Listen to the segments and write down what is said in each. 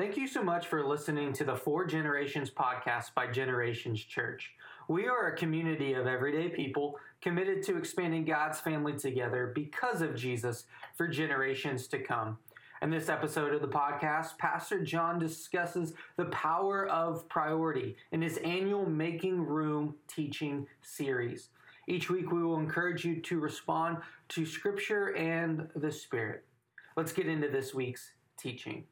Thank you so much for listening to the For Generations podcast by Generations Church. We are a community of everyday people committed to expanding God's family together because of Jesus for generations to come. In this episode of the podcast, Pastor John discusses the power of priority in his annual Making Room teaching series. Each week, we will encourage you to respond to Scripture and the Spirit. Let's get into this week's teaching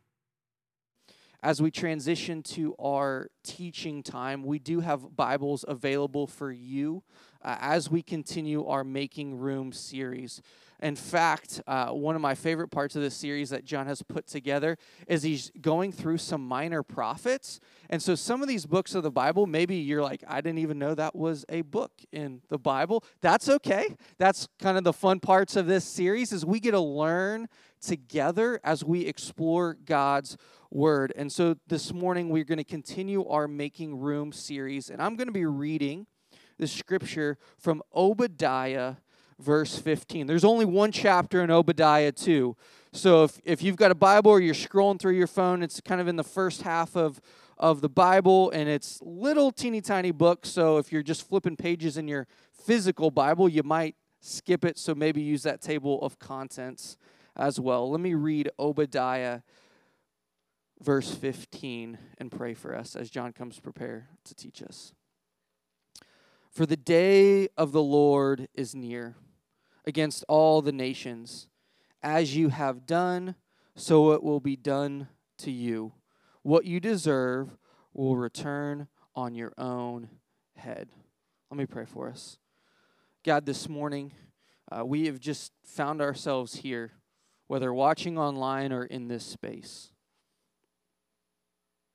as we transition to our teaching time, we do have Bibles available for you uh, as we continue our Making Room series. In fact, uh, one of my favorite parts of this series that John has put together is he's going through some minor prophets. And so, some of these books of the Bible, maybe you're like, I didn't even know that was a book in the Bible. That's okay. That's kind of the fun parts of this series is we get to learn together as we explore God's word. And so this morning we're going to continue our Making Room series, and I'm going to be reading the scripture from Obadiah, verse 15. There's only one chapter in Obadiah 2. So if, if you've got a Bible or you're scrolling through your phone, it's kind of in the first half of, of the Bible, and it's little teeny tiny book. So if you're just flipping pages in your physical Bible, you might skip it. So maybe use that table of contents as well. Let me read Obadiah verse 15 and pray for us as John comes prepare to teach us. For the day of the Lord is near against all the nations. As you have done, so it will be done to you. What you deserve will return on your own head. Let me pray for us. God, this morning, uh, we have just found ourselves here, whether watching online or in this space.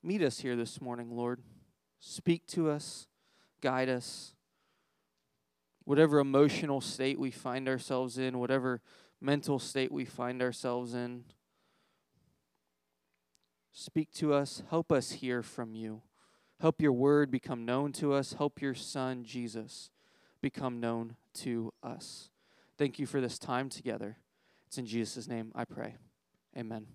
Meet us here this morning, Lord. Speak to us, guide us. Whatever emotional state we find ourselves in, whatever mental state we find ourselves in, speak to us. Help us hear from you. Help your word become known to us. Help your son, Jesus, become known to us. Thank you for this time together. It's in Jesus' name I pray. Amen.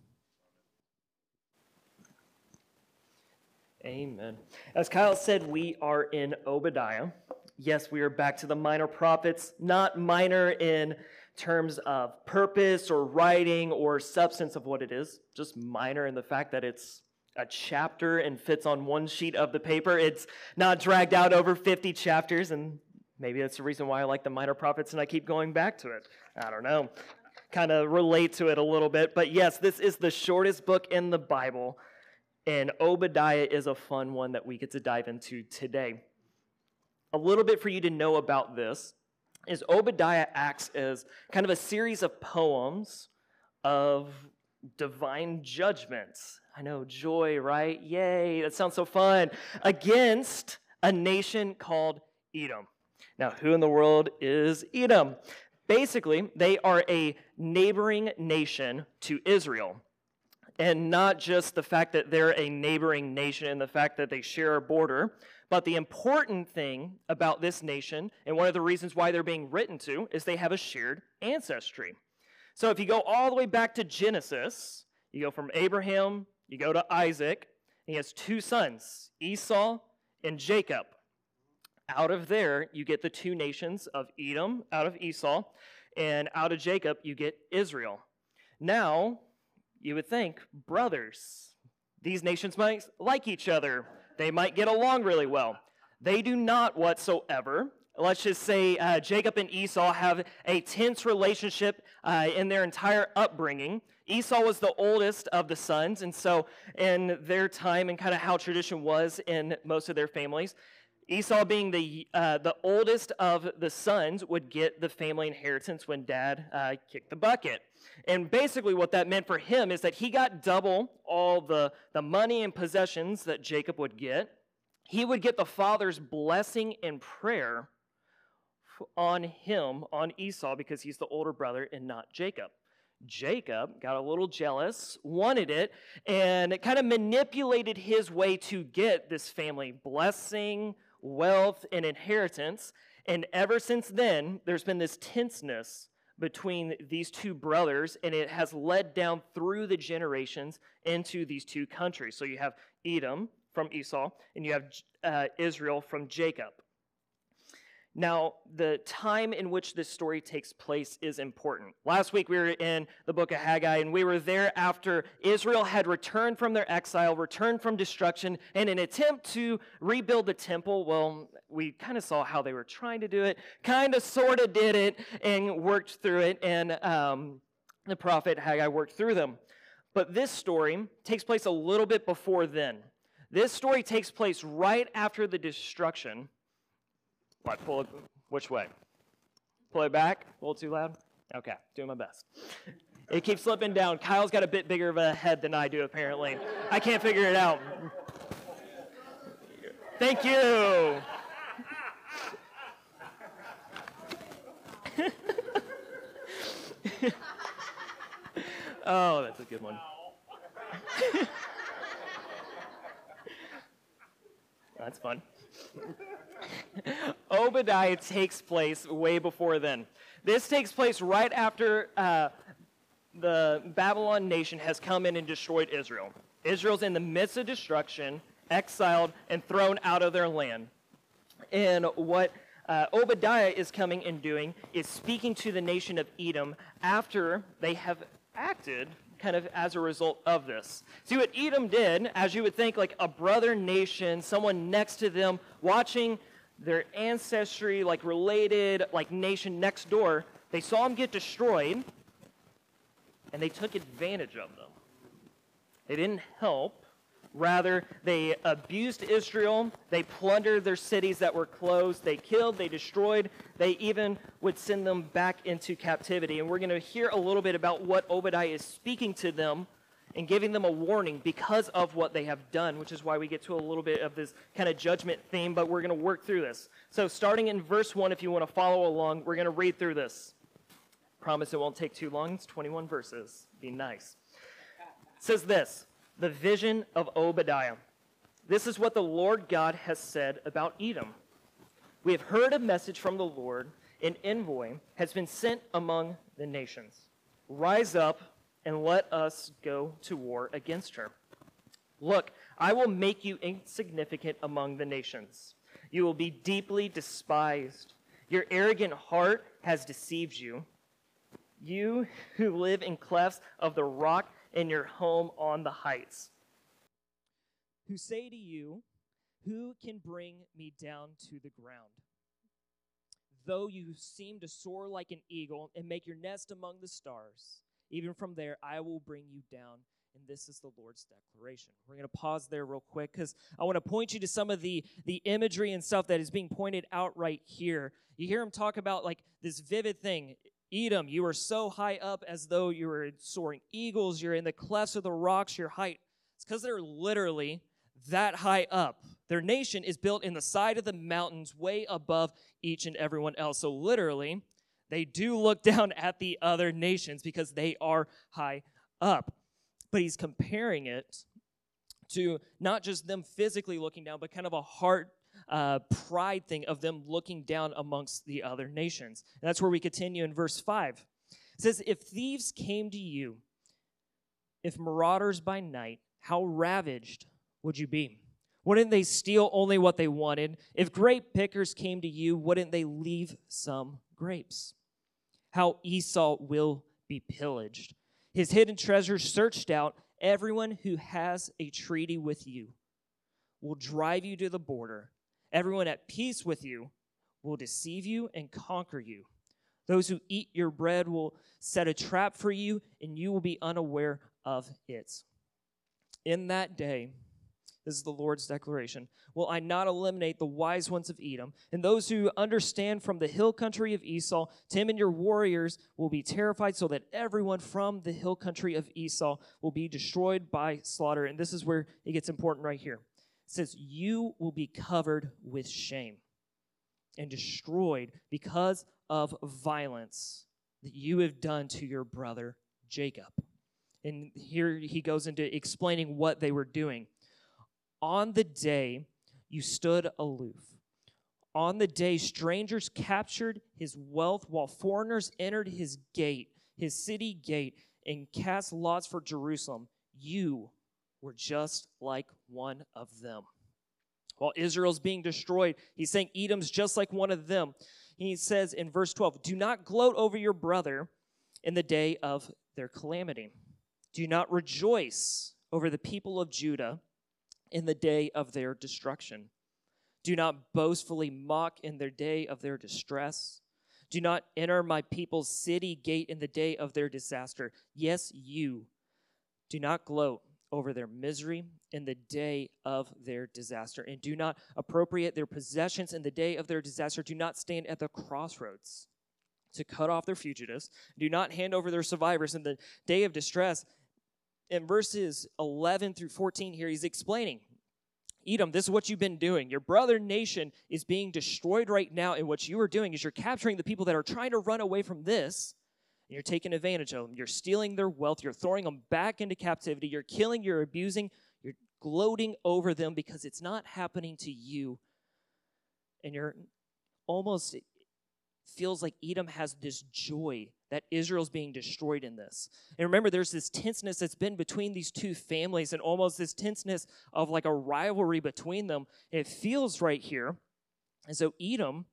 Amen. As Kyle said, we are in Obadiah. Yes, we are back to the minor prophets, not minor in terms of purpose or writing or substance of what it is, just minor in the fact that it's a chapter and fits on one sheet of the paper. It's not dragged out over 50 chapters, and maybe that's the reason why I like the minor prophets and I keep going back to it. I don't know. Kind of relate to it a little bit. But yes, this is the shortest book in the Bible. And Obadiah is a fun one that we get to dive into today. A little bit for you to know about this is Obadiah acts as kind of a series of poems of divine judgments. I know, joy, right? Yay, that sounds so fun. Against a nation called Edom. Now, who in the world is Edom? Basically, they are a neighboring nation to Israel and not just the fact that they're a neighboring nation and the fact that they share a border, but the important thing about this nation, and one of the reasons why they're being written to, is they have a shared ancestry. So if you go all the way back to Genesis, you go from Abraham, you go to Isaac, he has two sons, Esau and Jacob. Out of there, you get the two nations of Edom, out of Esau, and out of Jacob, you get Israel. Now, you would think, brothers, these nations might like each other. They might get along really well. They do not whatsoever. Let's just say uh, Jacob and Esau have a tense relationship uh, in their entire upbringing. Esau was the oldest of the sons, and so in their time and kind of how tradition was in most of their families, Esau, being the, uh, the oldest of the sons, would get the family inheritance when dad uh, kicked the bucket. And basically, what that meant for him is that he got double all the, the money and possessions that Jacob would get. He would get the father's blessing and prayer on him, on Esau, because he's the older brother and not Jacob. Jacob got a little jealous, wanted it, and it kind of manipulated his way to get this family blessing, wealth, and inheritance. And ever since then, there's been this tenseness between these two brothers, and it has led down through the generations into these two countries. So you have Edom from Esau, and you have uh, Israel from Jacob. Now, the time in which this story takes place is important. Last week we were in the book of Haggai, and we were there after Israel had returned from their exile, returned from destruction, and in an attempt to rebuild the temple, well, we kind of saw how they were trying to do it, kind of, sort of did it, and worked through it, and um, the prophet Haggai worked through them. But this story takes place a little bit before then. This story takes place right after the destruction what, pull it, which way? Pull it back? A little too loud? Okay, doing my best. It keeps slipping down. Kyle's got a bit bigger of a head than I do, apparently. I can't figure it out. Thank you. oh, that's a good one. that's fun. Obadiah takes place way before then. This takes place right after uh, the Babylon nation has come in and destroyed Israel. Israel's in the midst of destruction, exiled, and thrown out of their land. And what uh, Obadiah is coming and doing is speaking to the nation of Edom after they have acted kind of as a result of this. See what Edom did, as you would think, like a brother nation, someone next to them, watching their ancestry, like related, like nation next door, they saw them get destroyed, and they took advantage of them. They didn't help. Rather, they abused Israel. They plundered their cities that were closed. They killed, they destroyed. They even would send them back into captivity. And we're going to hear a little bit about what Obadiah is speaking to them and giving them a warning because of what they have done, which is why we get to a little bit of this kind of judgment theme, but we're going to work through this. So, starting in verse 1, if you want to follow along, we're going to read through this. Promise it won't take too long. It's 21 verses. Be nice. It says this the vision of Obadiah. This is what the Lord God has said about Edom. We have heard a message from the Lord. An envoy has been sent among the nations. Rise up and let us go to war against her. Look, I will make you insignificant among the nations. You will be deeply despised. Your arrogant heart has deceived you. You who live in clefts of the rock in your home on the heights. Who say to you, Who can bring me down to the ground? Though you seem to soar like an eagle and make your nest among the stars, even from there I will bring you down. And this is the Lord's declaration. We're going to pause there real quick because I want to point you to some of the, the imagery and stuff that is being pointed out right here. You hear him talk about like this vivid thing. Edom, you are so high up as though you were soaring eagles. You're in the clefts of the rocks, your height. It's because they're literally that high up. Their nation is built in the side of the mountains, way above each and everyone else. So, literally, they do look down at the other nations because they are high up. But he's comparing it to not just them physically looking down, but kind of a heart uh, pride thing of them looking down amongst the other nations. And that's where we continue in verse 5. It says, If thieves came to you, if marauders by night, how ravaged would you be? Wouldn't they steal only what they wanted? If grape pickers came to you, wouldn't they leave some grapes? How Esau will be pillaged. His hidden treasures searched out. Everyone who has a treaty with you will drive you to the border Everyone at peace with you will deceive you and conquer you. Those who eat your bread will set a trap for you, and you will be unaware of it. In that day, this is the Lord's declaration. Will I not eliminate the wise ones of Edom, and those who understand from the hill country of Esau? Teman your warriors will be terrified, so that everyone from the hill country of Esau will be destroyed by slaughter. And this is where it gets important right here says, You will be covered with shame and destroyed because of violence that you have done to your brother Jacob. And here he goes into explaining what they were doing. On the day you stood aloof, On the day strangers captured his wealth while foreigners entered his gate, his city gate, and cast lots for Jerusalem, you were just like one of them. While Israel's being destroyed, he's saying Edom's just like one of them. He says in verse 12, Do not gloat over your brother in the day of their calamity. Do not rejoice over the people of Judah in the day of their destruction. Do not boastfully mock in their day of their distress. Do not enter my people's city gate in the day of their disaster. Yes, you. Do not gloat over their misery in the day of their disaster. And do not appropriate their possessions in the day of their disaster. Do not stand at the crossroads to cut off their fugitives. Do not hand over their survivors in the day of distress. In verses 11 through 14 here, he's explaining Edom, this is what you've been doing. Your brother nation is being destroyed right now, and what you are doing is you're capturing the people that are trying to run away from this, and you're taking advantage of them. You're stealing their wealth, you're throwing them back into captivity, you're killing, you're abusing, you're gloating over them because it's not happening to you. And you're almost feels like Edom has this joy that Israel's being destroyed in this. And remember, there's this tenseness that's been between these two families and almost this tenseness of like a rivalry between them. It feels right here. And so Edom,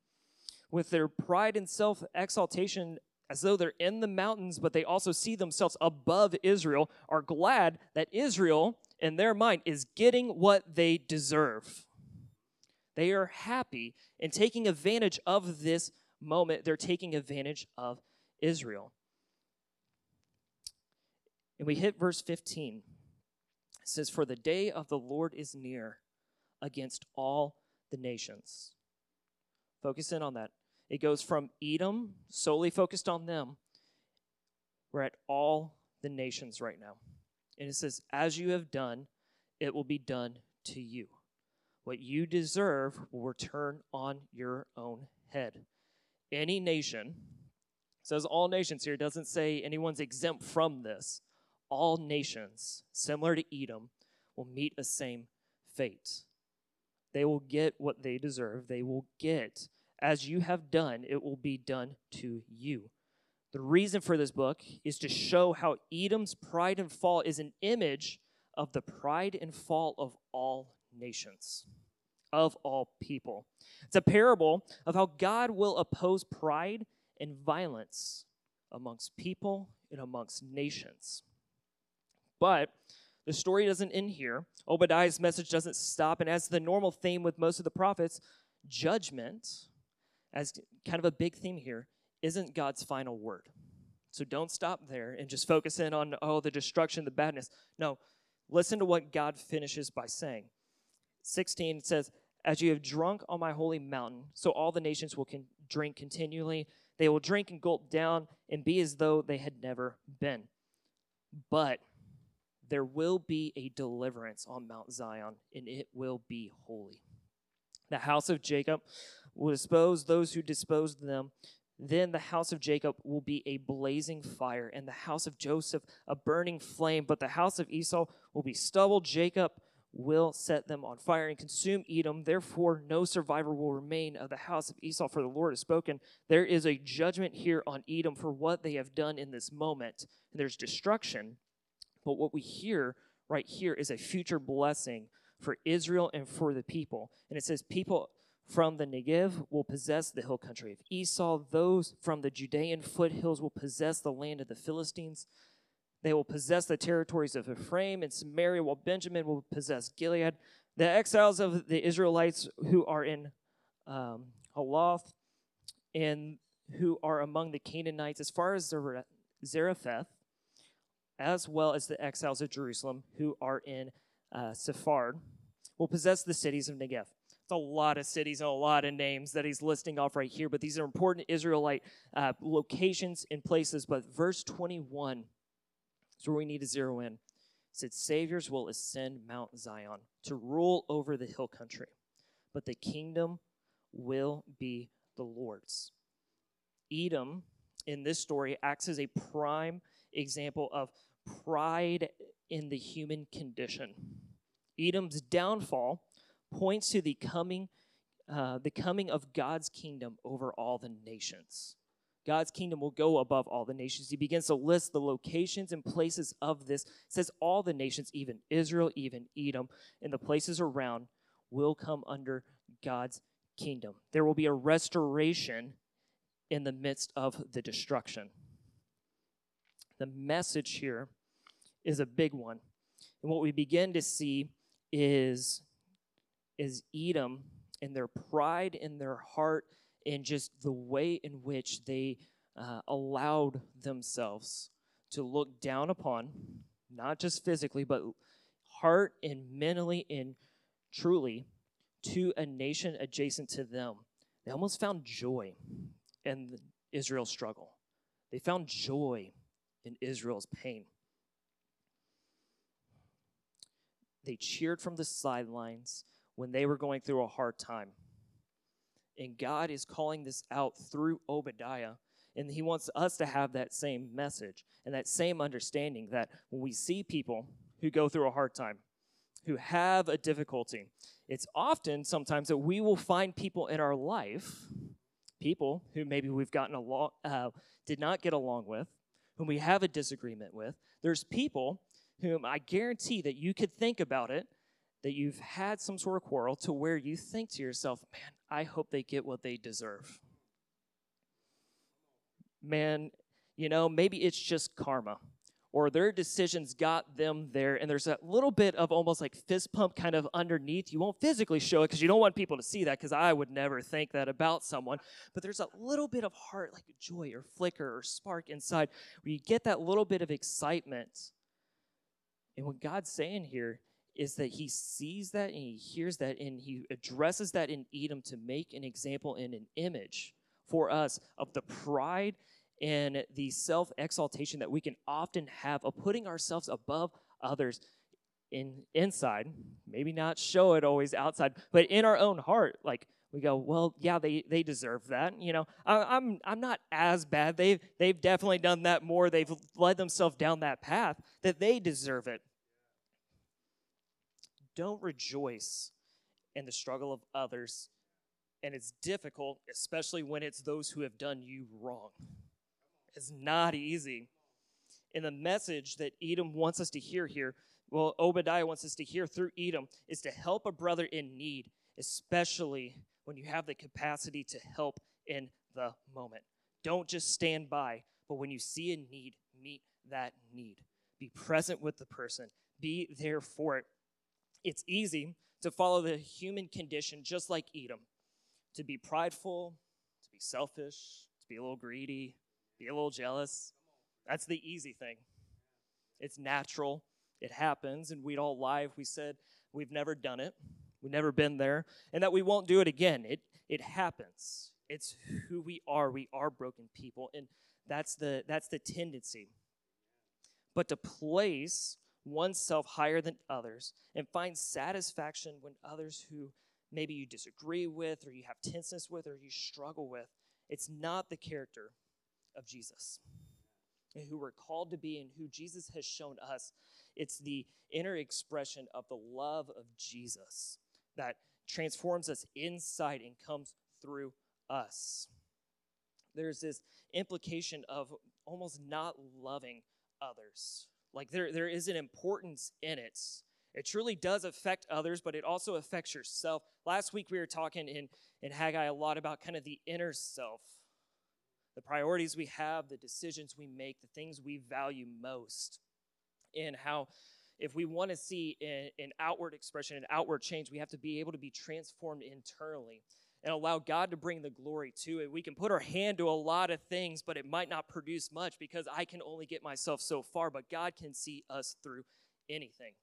with their pride and self exaltation, as though they're in the mountains, but they also see themselves above Israel, are glad that Israel, in their mind, is getting what they deserve. They are happy and taking advantage of this moment, they're taking advantage of Israel. And we hit verse 15. It says, For the day of the Lord is near against all the nations. Focus in on that. It goes from Edom, solely focused on them. We're at all the nations right now. And it says, As you have done, it will be done to you. What you deserve will return on your own head any nation, says all nations here, doesn't say anyone's exempt from this. All nations, similar to Edom, will meet a same fate. They will get what they deserve. They will get, as you have done, it will be done to you. The reason for this book is to show how Edom's pride and fall is an image of the pride and fall of all nations of all people. It's a parable of how God will oppose pride and violence amongst people and amongst nations. But the story doesn't end here. Obadiah's message doesn't stop. And as the normal theme with most of the prophets, judgment, as kind of a big theme here, isn't God's final word. So don't stop there and just focus in on, oh, the destruction, the badness. No, listen to what God finishes by saying. 16 says, as you have drunk on my holy mountain, so all the nations will con- drink continually. They will drink and gulp down and be as though they had never been. But there will be a deliverance on Mount Zion, and it will be holy. The house of Jacob will dispose those who disposed them. Then the house of Jacob will be a blazing fire, and the house of Joseph a burning flame. But the house of Esau will be stubble. Jacob will set them on fire and consume Edom. Therefore, no survivor will remain of the house of Esau, for the Lord has spoken. There is a judgment here on Edom for what they have done in this moment. And there's destruction. But what we hear right here is a future blessing for Israel and for the people. And it says, People from the Negev will possess the hill country of Esau. Those from the Judean foothills will possess the land of the Philistines. They will possess the territories of Ephraim and Samaria, while Benjamin will possess Gilead. The exiles of the Israelites who are in um, Haloth and who are among the Canaanites, as far as Zarephath, as well as the exiles of Jerusalem who are in uh, Sephard, will possess the cities of Negev. It's a lot of cities and a lot of names that he's listing off right here, but these are important Israelite uh, locations and places. But verse 21 is where we need to zero in. It said, Saviors will ascend Mount Zion to rule over the hill country, but the kingdom will be the Lord's. Edom, in this story, acts as a prime example of pride in the human condition. Edom's downfall points to the coming uh, the coming of God's kingdom over all the nations. God's kingdom will go above all the nations. He begins to list the locations and places of this. Says all the nations, even Israel, even Edom, and the places around, will come under God's kingdom. There will be a restoration in the midst of the destruction. The message here is a big one. And what we begin to see is, is Edom and their pride in their heart and just the way in which they uh, allowed themselves to look down upon, not just physically, but heart and mentally and truly to a nation adjacent to them. They almost found joy in Israel's struggle. They found joy in Israel's pain. They cheered from the sidelines when they were going through a hard time. And God is calling this out through Obadiah. And he wants us to have that same message and that same understanding that when we see people who go through a hard time, who have a difficulty, it's often sometimes that we will find people in our life, people who maybe we've gotten along, uh, did not get along with, whom we have a disagreement with. There's people whom I guarantee that you could think about it that you've had some sort of quarrel to where you think to yourself, man, I hope they get what they deserve. Man, you know, maybe it's just karma or their decisions got them there and there's that little bit of almost like fist pump kind of underneath you won't physically show it because you don't want people to see that because i would never think that about someone but there's a little bit of heart like joy or flicker or spark inside where you get that little bit of excitement and what god's saying here is that he sees that and he hears that and he addresses that in Edom to make an example and an image for us of the pride and the self exaltation that we can often have of putting ourselves above others in inside maybe not show it always outside but in our own heart like we go well yeah they they deserve that you know? I, i'm i'm not as bad. They've they've definitely done that more. They've led themselves down that path that they deserve it don't rejoice in the struggle of others. And it's difficult, especially when it's those who have done you wrong. It's not easy. And the message that Edom wants us to hear here, well, Obadiah wants us to hear through Edom, is to help a brother in need, especially when you have the capacity to help in the moment. Don't just stand by, but when you see a need, meet that need. Be present with the person, be there for it. It's easy to follow the human condition just like Edom to be prideful, to be selfish, to be a little greedy, be a little jealous. That's the easy thing. It's natural, it happens, and we'd all lie if we said we've never done it, we've never been there, and that we won't do it again. It, it happens. It's who we are. We are broken people, and that's the, that's the tendency. But to place oneself higher than others and find satisfaction when others who maybe you disagree with or you have tenseness with or you struggle with, it's not the character of Jesus and who we're called to be and who Jesus has shown us. It's the inner expression of the love of Jesus that transforms us inside and comes through us. There's this implication of almost not loving others like there, there is an importance in it. It truly does affect others, but it also affects yourself. Last week we were talking in, in Haggai a lot about kind of the inner self, the priorities we have, the decisions we make, the things we value most, and how if we want to see an, an outward expression, an outward change, we have to be able to be transformed internally and allow God to bring the glory to it. We can put our hand to a lot of things, but it might not produce much because I can only get myself so far, but God can see us through anything.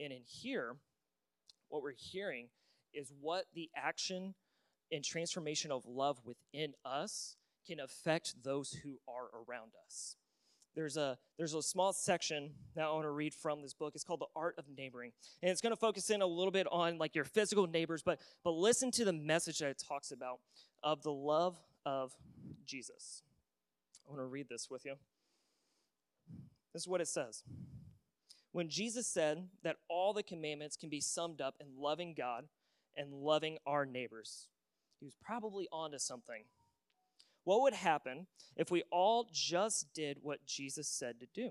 And in here, what we're hearing is what the action and transformation of love within us can affect those who are around us there's a there's a small section that I want to read from this book. It's called The Art of Neighboring. And it's going to focus in a little bit on like your physical neighbors, but but listen to the message that it talks about of the love of Jesus. I want to read this with you. This is what it says. When Jesus said that all the commandments can be summed up in loving God and loving our neighbors. He was probably onto something. What would happen if we all just did what Jesus said to do?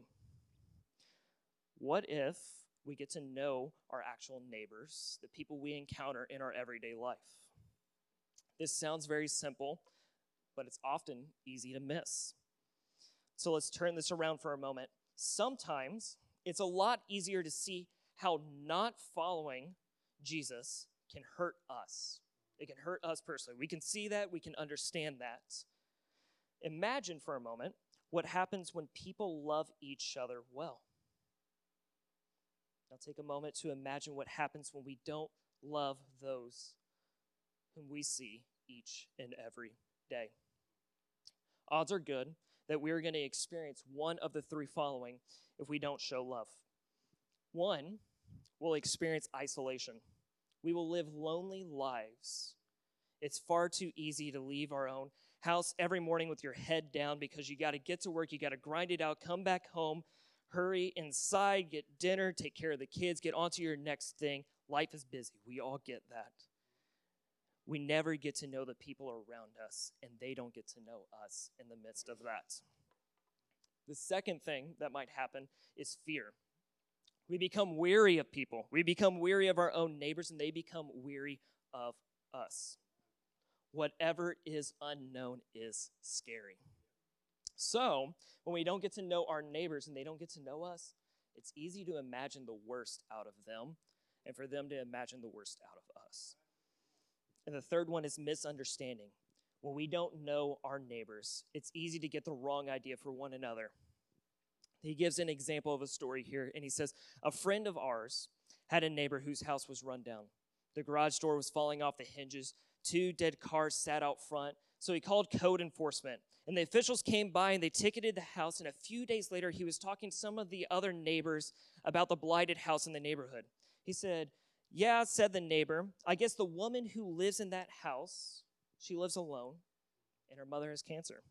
What if we get to know our actual neighbors, the people we encounter in our everyday life? This sounds very simple, but it's often easy to miss. So let's turn this around for a moment. Sometimes it's a lot easier to see how not following Jesus can hurt us. It can hurt us personally. We can see that, we can understand that. Imagine for a moment what happens when people love each other well. Now, take a moment to imagine what happens when we don't love those whom we see each and every day. Odds are good that we are going to experience one of the three following if we don't show love. One, we'll experience isolation. We will live lonely lives. It's far too easy to leave our own house every morning with your head down because you got to get to work, you got to grind it out, come back home, hurry inside, get dinner, take care of the kids, get onto your next thing. Life is busy. We all get that. We never get to know the people around us, and they don't get to know us in the midst of that. The second thing that might happen is fear. We become weary of people. We become weary of our own neighbors, and they become weary of us. Whatever is unknown is scary. So, when we don't get to know our neighbors and they don't get to know us, it's easy to imagine the worst out of them and for them to imagine the worst out of us. And the third one is misunderstanding. When we don't know our neighbors, it's easy to get the wrong idea for one another. He gives an example of a story here, and he says, A friend of ours had a neighbor whose house was run down. The garage door was falling off the hinges. Two dead cars sat out front. So he called code enforcement. And the officials came by and they ticketed the house. And a few days later, he was talking to some of the other neighbors about the blighted house in the neighborhood. He said, Yeah, said the neighbor, I guess the woman who lives in that house, she lives alone, and her mother has cancer.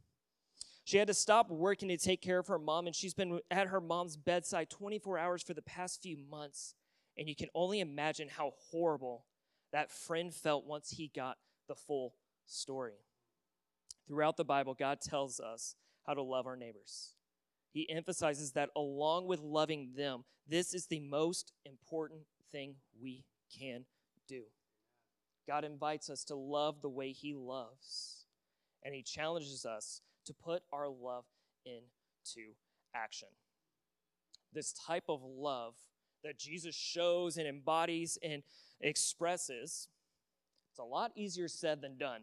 She had to stop working to take care of her mom, and she's been at her mom's bedside 24 hours for the past few months. And you can only imagine how horrible that friend felt once he got the full story. Throughout the Bible, God tells us how to love our neighbors. He emphasizes that along with loving them, this is the most important thing we can do. God invites us to love the way He loves, and He challenges us to put our love into action. This type of love that Jesus shows and embodies and expresses, it's a lot easier said than done.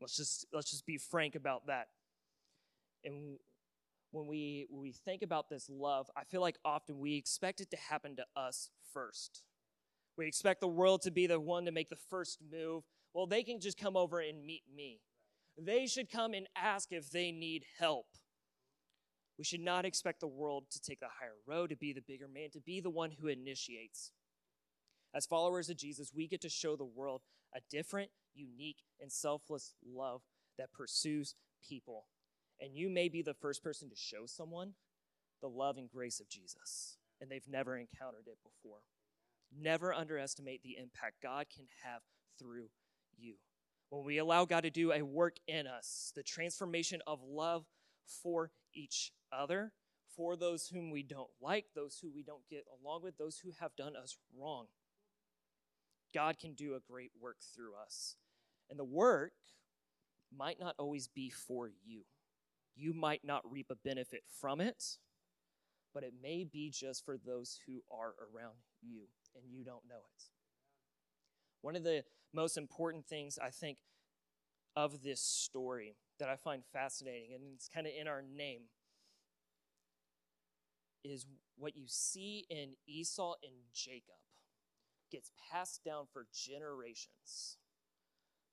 Let's just let's just be frank about that. And when we when we think about this love, I feel like often we expect it to happen to us first. We expect the world to be the one to make the first move. Well, they can just come over and meet me. They should come and ask if they need help. We should not expect the world to take the higher road, to be the bigger man, to be the one who initiates. As followers of Jesus, we get to show the world a different, unique, and selfless love that pursues people. And you may be the first person to show someone the love and grace of Jesus, and they've never encountered it before. Never underestimate the impact God can have through you. When we allow God to do a work in us, the transformation of love for each other, for those whom we don't like, those who we don't get along with, those who have done us wrong. God can do a great work through us. And the work might not always be for you. You might not reap a benefit from it, but it may be just for those who are around you and you don't know it. One of the most important things I think of this story that I find fascinating, and it's kind of in our name, is what you see in Esau and Jacob gets passed down for generations.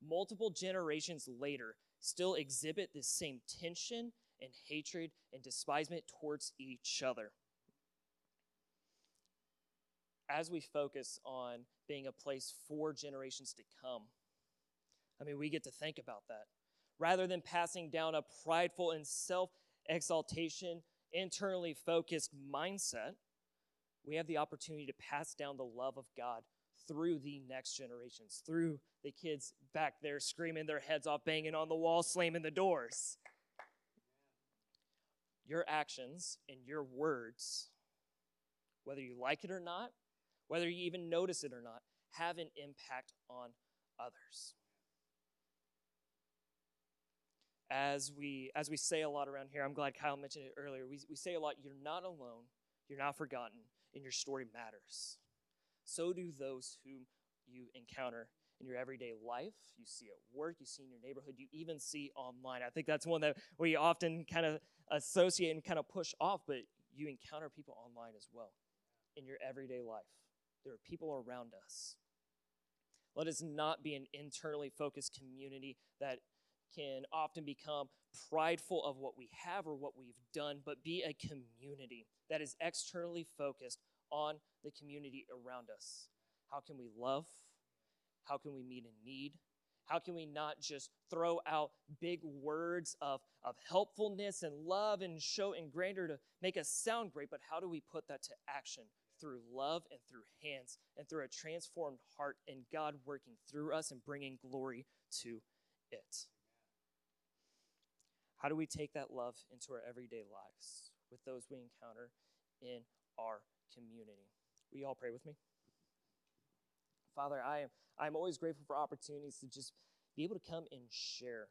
Multiple generations later, still exhibit this same tension and hatred and despisement towards each other. As we focus on being a place for generations to come, I mean, we get to think about that. Rather than passing down a prideful and self exaltation, internally focused mindset, we have the opportunity to pass down the love of God through the next generations, through the kids back there screaming their heads off, banging on the wall, slamming the doors. Your actions and your words, whether you like it or not, whether you even notice it or not, have an impact on others. As we as we say a lot around here, I'm glad Kyle mentioned it earlier. We, we say a lot, you're not alone, you're not forgotten, and your story matters. So do those whom you encounter in your everyday life, you see at work, you see in your neighborhood, you even see online. I think that's one that we often kind of associate and kind of push off, but you encounter people online as well in your everyday life. There are people around us. Let us not be an internally focused community that can often become prideful of what we have or what we've done, but be a community that is externally focused on the community around us. How can we love? How can we meet a need? How can we not just throw out big words of, of helpfulness and love and show and grandeur to make us sound great, but how do we put that to action through love and through hands and through a transformed heart and God working through us and bringing glory to it? How do we take that love into our everyday lives with those we encounter in our community? Will you all pray with me? Father, I am I'm always grateful for opportunities to just be able to come and share,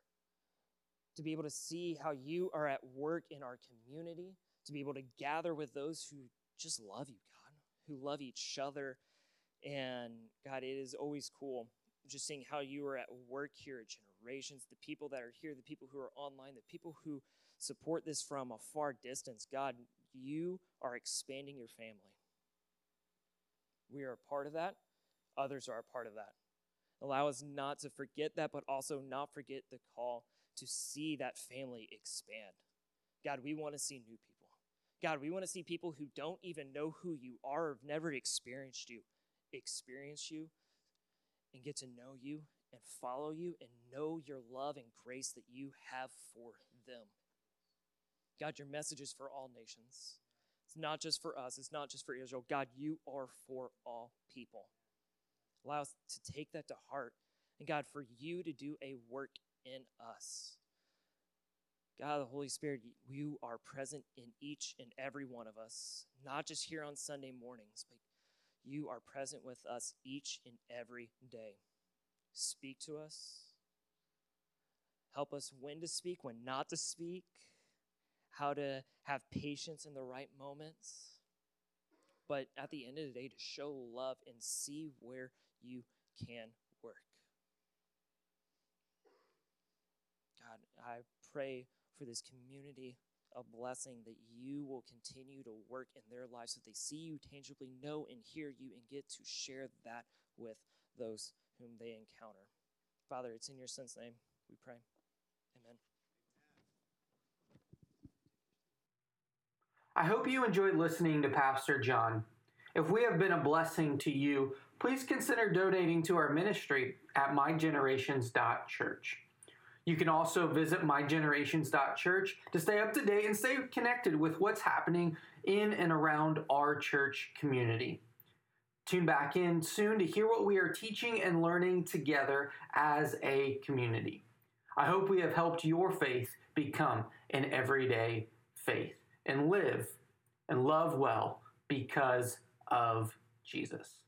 to be able to see how you are at work in our community, to be able to gather with those who just love you, God, who love each other. And God, it is always cool just seeing how you are at work here at Generations, the people that are here, the people who are online, the people who support this from a far distance. God, you are expanding your family. We are a part of that. Others are a part of that. Allow us not to forget that, but also not forget the call to see that family expand. God, we want to see new people. God, we want to see people who don't even know who you are have never experienced you experience you and get to know you and follow you and know your love and grace that you have for them. God, your message is for all nations. It's not just for us, it's not just for Israel. God, you are for all people. Allow us to take that to heart. And God, for you to do a work in us. God, the Holy Spirit, you are present in each and every one of us, not just here on Sunday mornings, but you are present with us each and every day. Speak to us. Help us when to speak, when not to speak, how to have patience in the right moments. But at the end of the day, to show love and see where you can work. God, I pray for this community a blessing that you will continue to work in their lives so they see you tangibly, know and hear you, and get to share that with those whom they encounter. Father, it's in your son's name we pray. Amen. I hope you enjoyed listening to Pastor John. If we have been a blessing to you, please consider donating to our ministry at mygenerations.church. You can also visit mygenerations.church to stay up to date and stay connected with what's happening in and around our church community. Tune back in soon to hear what we are teaching and learning together as a community. I hope we have helped your faith become an everyday faith and live and love well because of Jesus.